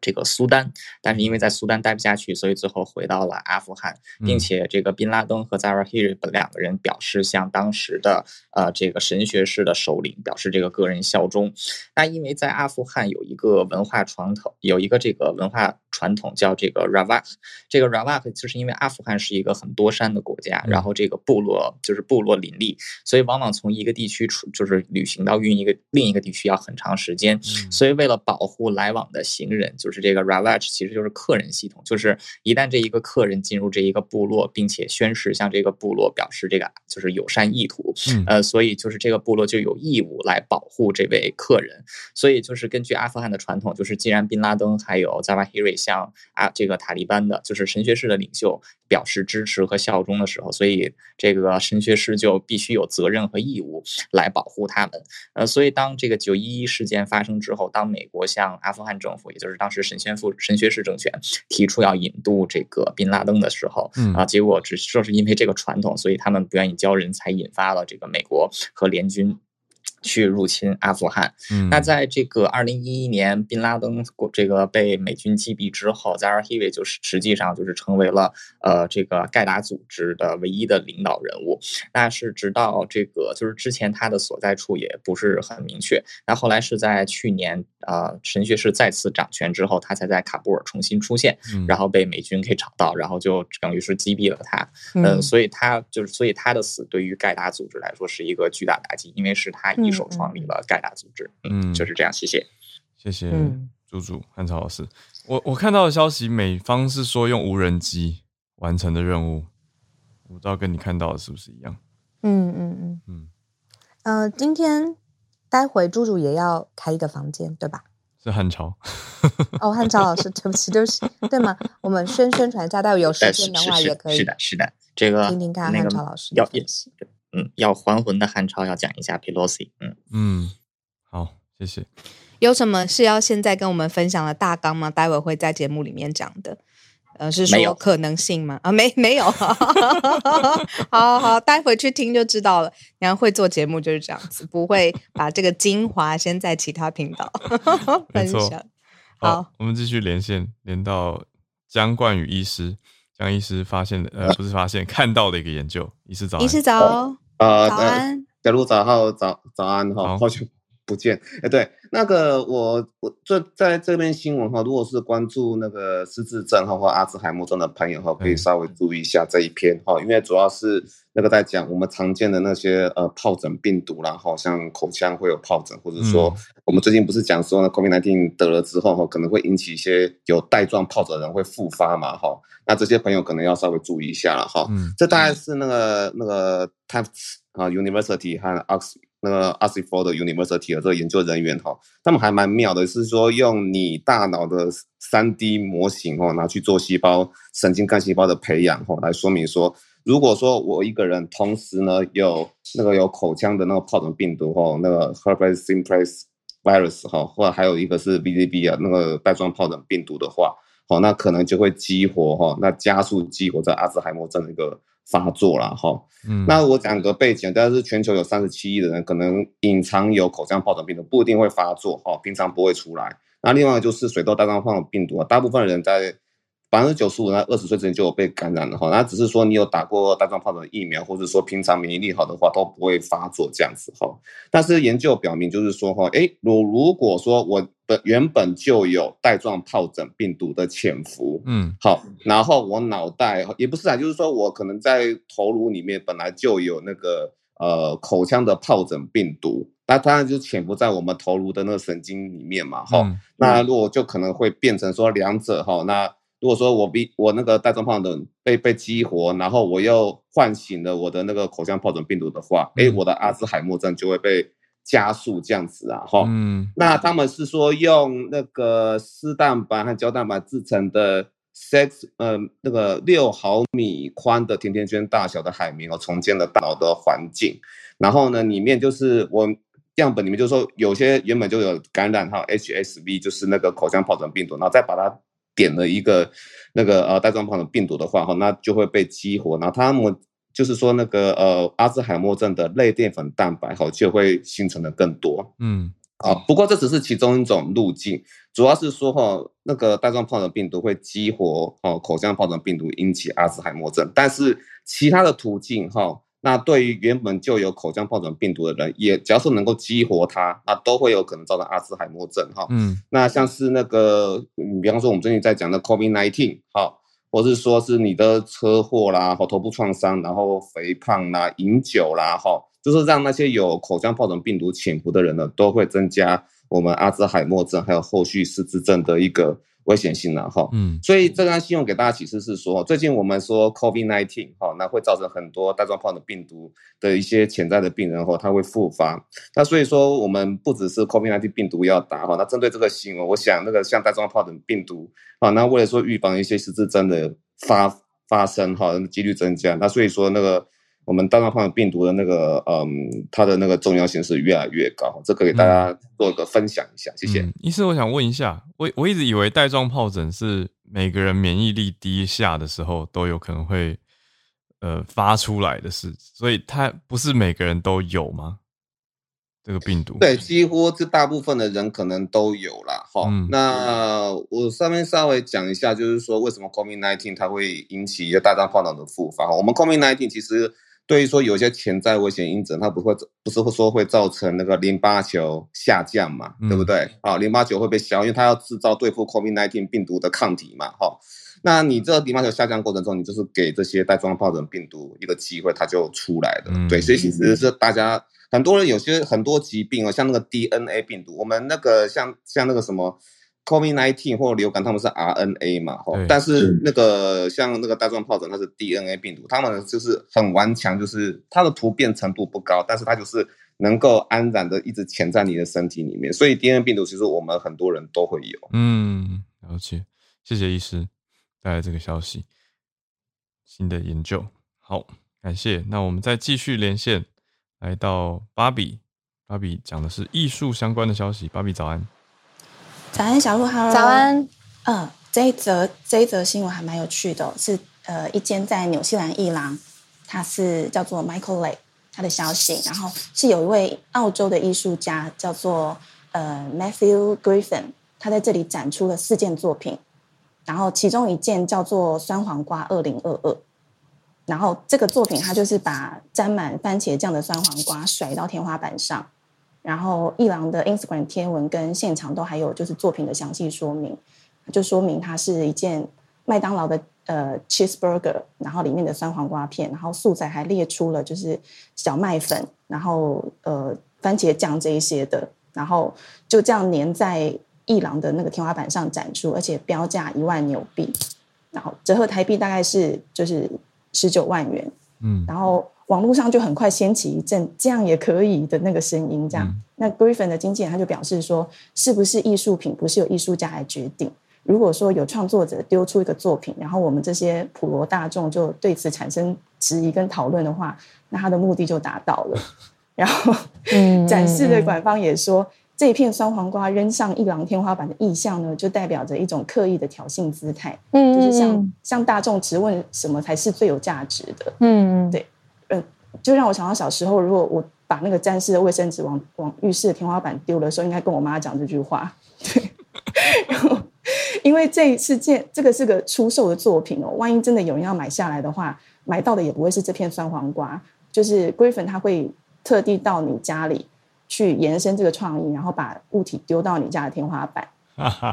Speaker 3: 这个苏丹，但是因为在苏丹待不下去，所以最后回到了阿富汗，并且这个宾拉登和扎瓦希里两个人表示向当时的呃这个神学士的首领表示这个个人效忠。那因为在阿富汗有一个文化传统，有一个这个文化传统叫这个 Ravak，这个 Ravak 就是因为阿富汗是一个很多山的国家，然后这个部落就是部落林立，所以往往从一个地区出就是旅行到运一个另一个地区要很长时间，所以为了保护来往的行人，就就是这个 Ravach 其实就是客人系统，就是一旦这一个客人进入这一个部落，并且宣誓向这个部落表示这个就是友善意图，嗯、呃，所以就是这个部落就有义务来保护这位客人。所以就是根据阿富汗的传统，就是既然宾拉登还有扎瓦希瑞向啊这个塔利班的，就是神学士的领袖表示支持和效忠的时候，所以这个神学士就必须有责任和义务来保护他们。呃，所以当这个九一一事件发生之后，当美国向阿富汗政府，也就是当时。神宣父神学士政权提出要引渡这个宾拉登的时候，嗯啊，结果只就是因为这个传统，所以他们不愿意交人，才引发了这个美国和联军。去入侵阿富汗。嗯，那在这个二零一一年，宾拉登这个被美军击毙之后，扎瓦希里就是实际上就是成为了呃这个盖达组织的唯一的领导人物。那是直到这个就是之前他的所在处也不是很明确。那后来是在去年呃神学士再次掌权之后，他才在卡布尔重新出现，然后被美军给找到，然后就等于是击毙了他。嗯，呃，所以他就是所以他的死对于盖达组织来说是一个巨大打击，因为是他一手创立了盖亚组织，嗯，就是这样。谢谢，
Speaker 1: 谢谢朱朱汉超老师。我我看到的消息，美方是说用无人机完成的任务，我不知道跟你看到的是不是一样？
Speaker 2: 嗯嗯嗯嗯。呃，今天待会朱朱也要开一个房间，对吧？
Speaker 1: 是汉朝。
Speaker 2: 哦，汉朝老师，对不起，对不起，对吗？我们宣宣传一下，待会有时间的话也可以。
Speaker 3: 是的，是的，这个
Speaker 2: 听听看汉朝老师
Speaker 3: 要演戏。嗯，要还魂的汉超要讲一下 Pelosi。嗯
Speaker 1: 嗯，好，谢谢。
Speaker 2: 有什么是要现在跟我们分享的大纲吗？待会会在节目里面讲的。呃，是说可能性吗？啊，没没有。好好好，待会去听就知道了。然后会做节目就是这样子，不会把这个精华先在其他频道分享。
Speaker 1: 好，好，我们继续连线，连到江冠宇医师。江医师发现的，呃，不是发现，看到的一个研究。医师早，
Speaker 2: 医师早，
Speaker 4: 呃，早安，小鹿早好早早安哈，好久不见。哎，对，那个我我这在这边新闻哈，如果是关注那个失智症哈或阿兹海默症的朋友哈，可以稍微注意一下这一篇哈，因为主要是。那个在讲我们常见的那些呃疱疹病毒，然后像口腔会有疱疹，或者说我们最近不是讲说呢，COVID-19 得了之后哈，可能会引起一些有带状疱疹的人会复发嘛哈，那这些朋友可能要稍微注意一下了哈。嗯，这大概是那个那个 Tufts 啊 University 和 Ox 那个 Oxford University 的这个研究人员哈，他们还蛮妙的，是说用你大脑的三 D 模型哦，拿去做细胞神经干细胞的培养哈，来说明说。如果说我一个人同时呢有那个有口腔的那个疱疹病毒哈，那个 herpes simplex virus 哈，或者还有一个是 VZV 啊，那个带状疱疹病毒的话，好，那可能就会激活哈，那加速激活这阿兹海默症的一个发作了哈。嗯，那我讲个背景，但是全球有三十七亿的人可能隐藏有口腔疱疹病毒，不一定会发作哈，平常不会出来。那另外就是水痘带状疱疹病毒啊，大部分人在。百分之九十五，在二十岁之前就有被感染了哈，那只是说你有打过带状疱疹疫苗，或者说平常免疫力好的话，都不会发作这样子哈。但是研究表明，就是说哈，诶，如如果说我本原本就有带状疱疹病毒的潜伏，嗯，好，然后我脑袋也不是啊，就是说我可能在头颅里面本来就有那个呃口腔的疱疹病毒，那当然就潜伏在我们头颅的那个神经里面嘛，哈、嗯，那如果就可能会变成说两者哈，那。如果说我比我那个带状疱疹被被激活，然后我又唤醒了我的那个口腔疱疹病毒的话，哎、嗯，我的阿兹海默症就会被加速这样子啊，哈。嗯。那他们是说用那个丝蛋白和胶蛋白制成的 six 呃那个六毫米宽的甜甜圈大小的海绵哦，重建了大脑的环境，然后呢，里面就是我样本里面就是说有些原本就有感染哈 HSV 就是那个口腔疱疹病毒，然后再把它。点了一个那个呃带状疱疹病毒的话哈，那就会被激活，然后他们就是说那个呃阿兹海默症的类淀粉蛋白哈就会形成的更多。嗯，啊，不过这只是其中一种路径，主要是说哈，那个带状疱疹病毒会激活哦口腔疱疹病毒，引起阿兹海默症。但是其他的途径哈，那对于原本就有口腔疱疹病毒的人，也只要是能够激活它，那都会有可能造成阿兹海默症哈。嗯，那像是那个，比方说我们最近在讲的 COVID nineteen 哈，或是说是你的车祸啦，或头部创伤，然后肥胖啦，饮酒啦，哈。就是让那些有口腔疱疹病毒潜伏的人呢，都会增加我们阿兹海默症还有后续失智症的一个危险性了哈。嗯，所以这张信用给大家启示是说，最近我们说 COVID nineteen 哈，那会造成很多带状疱疹病毒的一些潜在的病人哈，他会复发。那所以说，我们不只是 COVID nineteen 病毒要打哈，那针对这个新闻，我想那个像带状疱疹病毒啊，那为了说预防一些失智症的发发生哈，几率增加，那所以说那个。我们带状疱病毒的那个，嗯，它的那个重要性是越来越高，这个给大家做一个分享一下，嗯、谢谢。
Speaker 1: 医师，我想问一下，我我一直以为带状疱疹是每个人免疫力低下的时候都有可能会，呃，发出来的事，所以它不是每个人都有吗？这个病毒？
Speaker 4: 对，几乎是大部分的人可能都有啦。哈、嗯。那我上面稍微讲一下，就是说为什么 COVID-19 它会引起一个带状疱疹的复发？我们 COVID-19 其实。对于说有些潜在危险因子，它不会不是会说会造成那个淋巴球下降嘛，嗯、对不对？啊，淋巴球会被消，因为它要制造对付 COVID-19 病毒的抗体嘛，哈。那你这个淋巴球下降过程中，你就是给这些带状疱疹病毒一个机会，它就出来了。嗯、对，所以其实是大家很多人有些很多疾病啊，像那个 DNA 病毒，我们那个像像那个什么。COVID-19 或流感，他们是 RNA 嘛，吼，但是那个像那个带状疱疹，它是 DNA 病毒，他们就是很顽强，就是它的突变程度不高，但是它就是能够安然的一直潜在你的身体里面，所以 DNA 病毒其实我们很多人都会有。
Speaker 1: 嗯，了解，谢谢医师带来这个消息，新的研究，好，感谢。那我们再继续连线，来到芭比，芭比讲的是艺术相关的消息，芭比早安。
Speaker 5: 早安，小鹿哈喽。
Speaker 2: 早安。
Speaker 5: 嗯，这一则这一则新闻还蛮有趣的，哦，是呃一间在纽西兰艺廊，它是叫做 Michael Lake，他的消息，然后是有一位澳洲的艺术家叫做呃 Matthew Griffin，他在这里展出了四件作品，然后其中一件叫做酸黄瓜二零二二，然后这个作品它就是把沾满番茄酱的酸黄瓜甩到天花板上。然后一郎的 Instagram 贴文跟现场都还有就是作品的详细说明，就说明它是一件麦当劳的呃 cheeseburger，然后里面的酸黄瓜片，然后素材还列出了就是小麦粉，然后呃番茄酱这一些的，然后就这样粘在一郎的那个天花板上展出，而且标价一万纽币，然后折合台币大概是就是十九万元，嗯，然后。网络上就很快掀起一阵“这样也可以”的那个声音，这样。嗯、那 Griffin 的经纪人他就表示说：“是不是艺术品，不是由艺术家来决定。如果说有创作者丢出一个作品，然后我们这些普罗大众就对此产生质疑跟讨论的话，那他的目的就达到了。然后，展示的馆方也说，这一片酸黄瓜扔上一郎天花板的意象呢，就代表着一种刻意的挑衅姿态，嗯，就是向向大众质问什么才是最有价值的，嗯，对。”就让我想到小时候，如果我把那个沾湿的卫生纸往往浴室的天花板丢的时候，应该跟我妈讲这句话。对，然后因为这一次件这个是个出售的作品哦，万一真的有人要买下来的话，买到的也不会是这片酸黄瓜，就是 Griffin 他会特地到你家里去延伸这个创意，然后把物体丢到你家的天花板，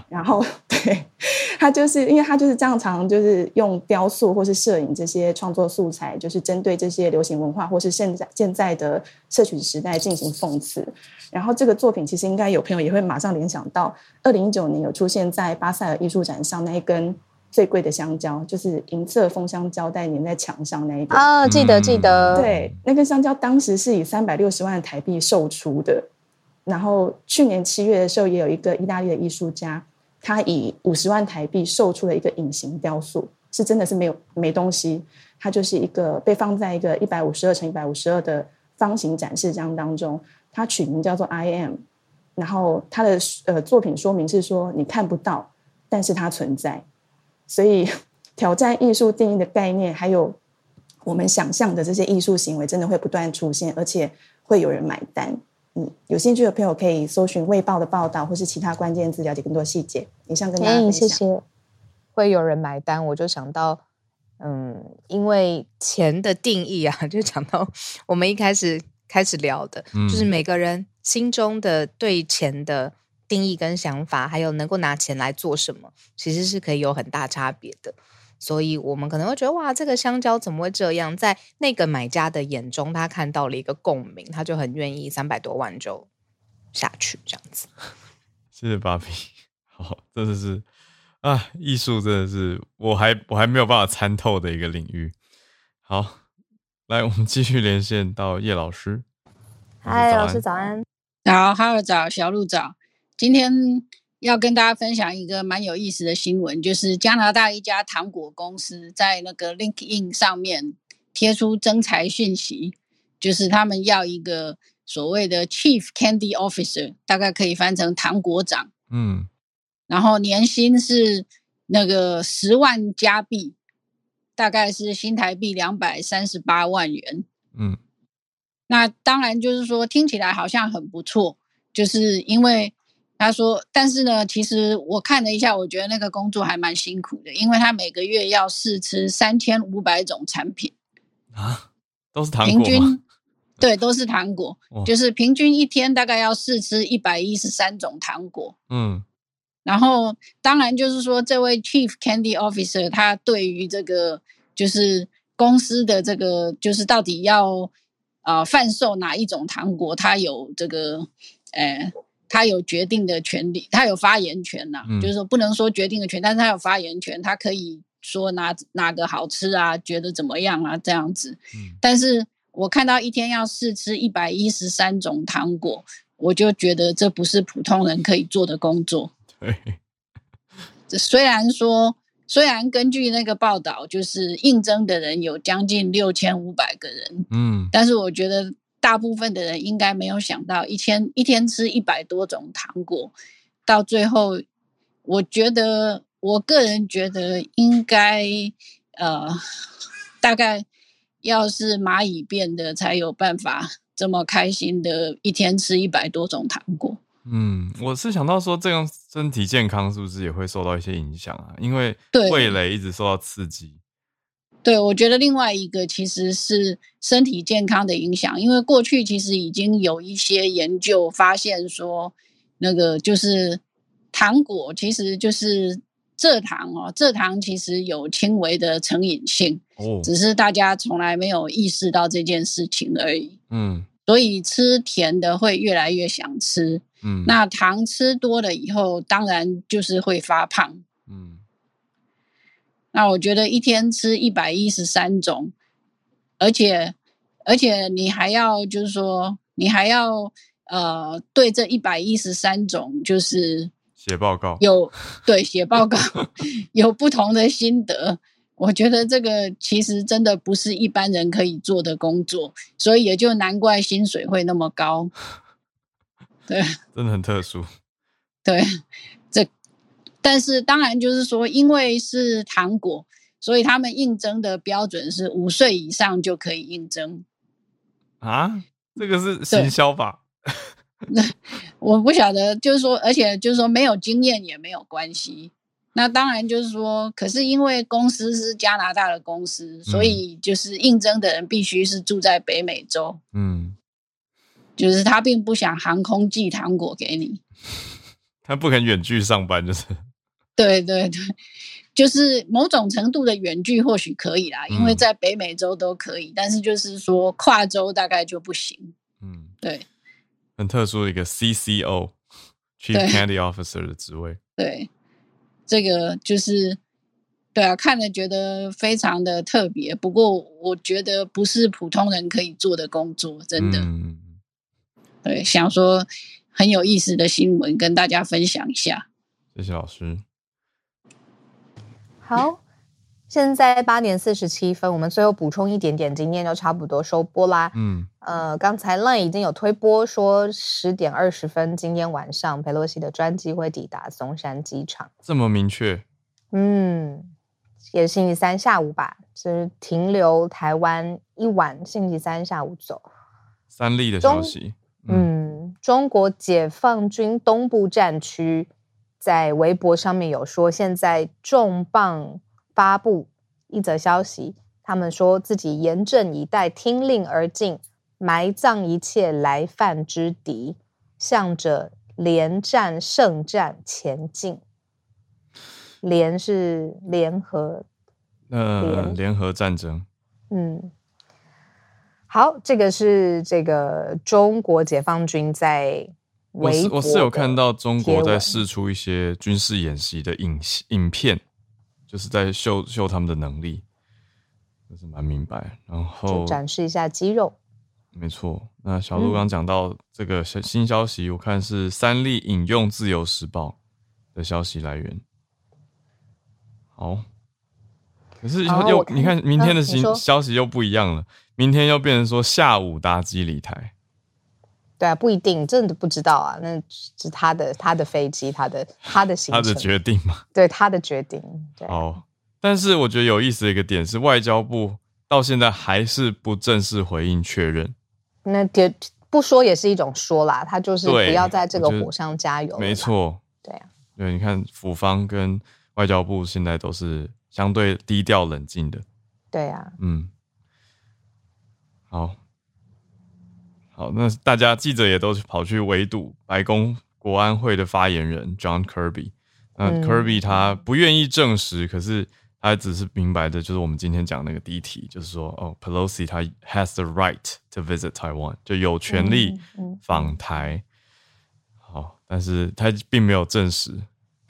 Speaker 5: 然后对。他就是因为他就是这样，常常就是用雕塑或是摄影这些创作素材，就是针对这些流行文化或是现在现在的社群时代进行讽刺。然后这个作品其实应该有朋友也会马上联想到，二零一九年有出现在巴塞尔艺术展上那一根最贵的香蕉，就是银色封箱胶带粘在墙上那一根
Speaker 2: 啊，记得记得，
Speaker 5: 对，那根香蕉当时是以三百六十万台币售出的。然后去年七月的时候，也有一个意大利的艺术家。他以五十万台币售出了一个隐形雕塑，是真的是没有没东西，它就是一个被放在一个一百五十二乘一百五十二的方形展示箱当中，它取名叫做 I am，然后它的呃作品说明是说你看不到，但是它存在，所以挑战艺术定义的概念，还有我们想象的这些艺术行为，真的会不断出现，而且会有人买单。嗯，有兴趣的朋友可以搜寻《卫报》的报道，或是其他关键字，了解更多细节。以上跟大家分享。谢谢。
Speaker 2: 会有人买单，我就想到，嗯，因为钱的定义啊，就讲到我们一开始开始聊的，嗯、就是每个人心中的对钱的定义跟想法，还有能够拿钱来做什么，其实是可以有很大差别的。所以我们可能会觉得，哇，这个香蕉怎么会这样？在那个买家的眼中，他看到了一个共鸣，他就很愿意三百多万就下去这样子。
Speaker 1: 谢谢芭比，好，真的是啊，艺术真的是我还我还没有办法参透的一个领域。好，来，我们继续连线到叶老师。
Speaker 2: 嗨，老师早安。
Speaker 6: 早，哈喽早，小鹿早。今天。要跟大家分享一个蛮有意思的新闻，就是加拿大一家糖果公司在那个 LinkedIn 上面贴出征才讯息，就是他们要一个所谓的 Chief Candy Officer，大概可以翻成糖果长。嗯，然后年薪是那个十万加币，大概是新台币两百三十八万元。嗯，那当然就是说听起来好像很不错，就是因为。他说：“但是呢，其实我看了一下，我觉得那个工作还蛮辛苦的，因为他每个月要试吃三千五百种产品
Speaker 1: 啊，都是糖果吗？
Speaker 6: 平均对，都是糖果，就是平均一天大概要试吃一百一十三种糖果。嗯，然后当然就是说，这位 Chief Candy Officer 他对于这个就是公司的这个就是到底要啊、呃、贩售哪一种糖果，他有这个呃。”他有决定的权利，他有发言权呐、啊，嗯、就是说不能说决定的权，但是他有发言权，他可以说哪哪个好吃啊，觉得怎么样啊这样子。嗯、但是我看到一天要试吃一百一十三种糖果，我就觉得这不是普通人可以做的工作。对，这虽然说，虽然根据那个报道，就是应征的人有将近六千五百个人，嗯，但是我觉得。大部分的人应该没有想到，一天一天吃一百多种糖果，到最后，我觉得，我个人觉得应该，呃，大概要是蚂蚁变的，才有办法这么开心的一天吃一百多种糖果。
Speaker 1: 嗯，我是想到说，这样身体健康是不是也会受到一些影响啊？因为味蕾一直受到刺激。
Speaker 6: 对，我觉得另外一个其实是身体健康的影响，因为过去其实已经有一些研究发现说，那个就是糖果其实就是蔗糖哦，蔗糖其实有轻微的成瘾性，哦，只是大家从来没有意识到这件事情而已。嗯，所以吃甜的会越来越想吃，嗯，那糖吃多了以后，当然就是会发胖，嗯。那我觉得一天吃一百一十三种，而且而且你还要就是说，你还要呃对这一百一十三种就是
Speaker 1: 写报告，
Speaker 6: 有对写报告 有不同的心得。我觉得这个其实真的不是一般人可以做的工作，所以也就难怪薪水会那么高。对，
Speaker 1: 真的很特殊。
Speaker 6: 对。但是当然就是说，因为是糖果，所以他们应征的标准是五岁以上就可以应征。
Speaker 1: 啊，这个是行销吧？
Speaker 6: 那 我不晓得，就是说，而且就是说没有经验也没有关系。那当然就是说，可是因为公司是加拿大的公司，所以就是应征的人必须是住在北美洲。嗯，就是他并不想航空寄糖果给你，
Speaker 1: 他不肯远距上班，就是。
Speaker 6: 对对对，就是某种程度的远距或许可以啦，嗯、因为在北美洲都可以，但是就是说跨州大概就不行。嗯，对，
Speaker 1: 很特殊的一个 CCO，Chief Candy Officer 的职位。
Speaker 6: 对，这个就是对啊，看了觉得非常的特别。不过我觉得不是普通人可以做的工作，真的。嗯、对，想说很有意思的新闻跟大家分享一下。
Speaker 1: 谢谢老师。
Speaker 2: 好，现在八点四十七分，我们最后补充一点点，今天就差不多收播啦。嗯，呃，刚才 LINE 已经有推播说十点二十分，今天晚上裴洛西的专机会抵达松山机场，
Speaker 1: 这么明确？
Speaker 2: 嗯，也是星期三下午吧，就是停留台湾一晚，星期三下午走。
Speaker 1: 三立的消息，
Speaker 2: 嗯，中国解放军东部战区在微博上面有说，现在重磅发布一则消息，他们说自己严阵以待，听令而进，埋葬一切来犯之敌，向着连战胜战前进。联是联合，
Speaker 1: 呃，联合战争。
Speaker 2: 嗯，好，这个是这个中国解放军在。
Speaker 1: 我是我是有看到中国在试出一些军事演习的影影片，就是在秀秀他们的能力，就是蛮明白。然后
Speaker 2: 展示一下肌肉。
Speaker 1: 没错，那小鹿刚讲到这个新消息，我看是三立引用《自由时报》的消息来源。好，可是又你看明天的新消息又不一样了，明天又变成说下午搭机离台。
Speaker 2: 对啊，不一定，真的不知道啊，那是他的他的飞机，他的他的行程，
Speaker 1: 他的决定嘛？
Speaker 2: 对，他的决定。对。
Speaker 1: 哦，但是我觉得有意思的一个点是，外交部到现在还是不正式回应确认。
Speaker 2: 那也不说也是一种说啦，他就是不要在这个火上加油。
Speaker 1: 没错。对啊。对，你看府方跟。外交部现在都是相对低调冷静的，
Speaker 2: 对啊，
Speaker 1: 嗯，好，好，那大家记者也都跑去围堵白宫国安会的发言人 John Kirby，那 Kirby 他不愿意证实，嗯、可是他只是明白的，就是我们今天讲那个第一题，就是说，哦，Pelosi 他 has the right to visit Taiwan，就有权利访台，好，但是他并没有证实，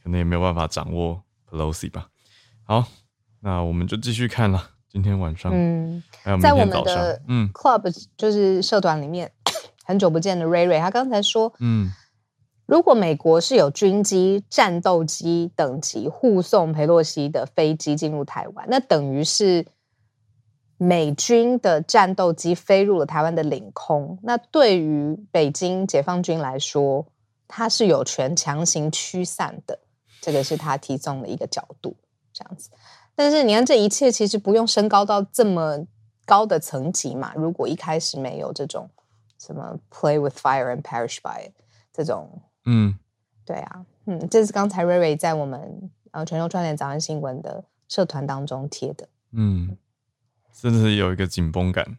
Speaker 1: 可能也没有办法掌握。Pelosi 吧，好，那我们就继续看了。今天晚上，嗯，还有明天早上，在我们的嗯。
Speaker 2: Club 就是社团里面，很久不见的瑞瑞，他刚才说，嗯，如果美国是有军机、战斗机等级护送佩洛西的飞机进入台湾，那等于是美军的战斗机飞入了台湾的领空。那对于北京解放军来说，他是有权强行驱散的。这个是他提供的一个角度，这样子。但是你看，这一切其实不用升高到这么高的层级嘛。如果一开始没有这种什么 “play with fire and perish by” 这种，嗯，对啊，嗯，这是刚才瑞瑞在我们呃全球串联早安新闻的社团当中贴的，
Speaker 1: 嗯，真的是有一个紧绷感。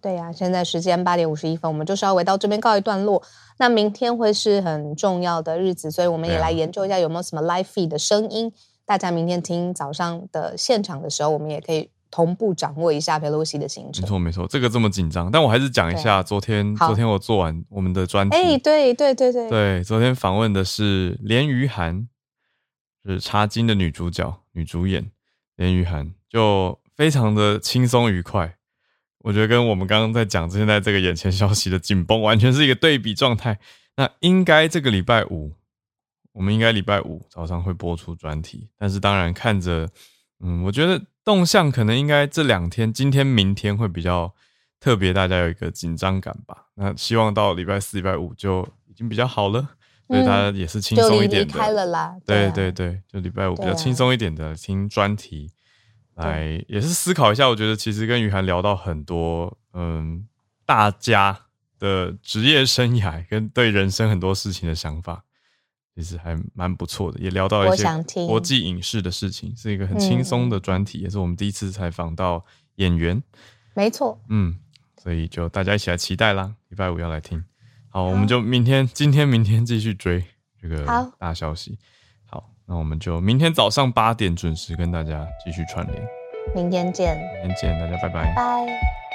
Speaker 2: 对呀、啊，现在时间八点五十一分，我们就稍微到这边告一段落。那明天会是很重要的日子，所以我们也来研究一下有没有什么 live feed 的声音。大家明天听早上的现场的时候，我们也可以同步掌握一下佩洛西的行程。
Speaker 1: 没错没错，这个这么紧张，但我还是讲一下昨天昨天我做完我们的专题。
Speaker 2: 哎，对对对对
Speaker 1: 对，昨天访问的是连俞涵，是茶金的女主角女主演连俞涵，就非常的轻松愉快。我觉得跟我们刚刚在讲现在这个眼前消息的紧绷，完全是一个对比状态。那应该这个礼拜五，我们应该礼拜五早上会播出专题。但是当然看着，嗯，我觉得动向可能应该这两天，今天、明天会比较特别，大家有一个紧张感吧。那希望到礼拜四、礼拜五就已经比较好了，所以大家也是轻松一点的。
Speaker 2: 就离开了啦。
Speaker 1: 对对对，就礼拜五比较轻松一点的听专题。来也是思考一下，我觉得其实跟雨涵聊到很多，嗯，大家的职业生涯跟对人生很多事情的想法，其实还蛮不错的。也聊到一些国际影视的事情，是一个很轻松的专题，嗯，也是我们第一次采访到演员。
Speaker 2: 没错，
Speaker 1: 嗯，所以就大家一起来期待啦，礼拜五要来听。好，好我们就明天、今天、明天继续追这个大消息。好那我们就明天早上八点准时跟大家继续串联，
Speaker 2: 明天见，
Speaker 1: 明天见，大家拜拜，
Speaker 2: 拜。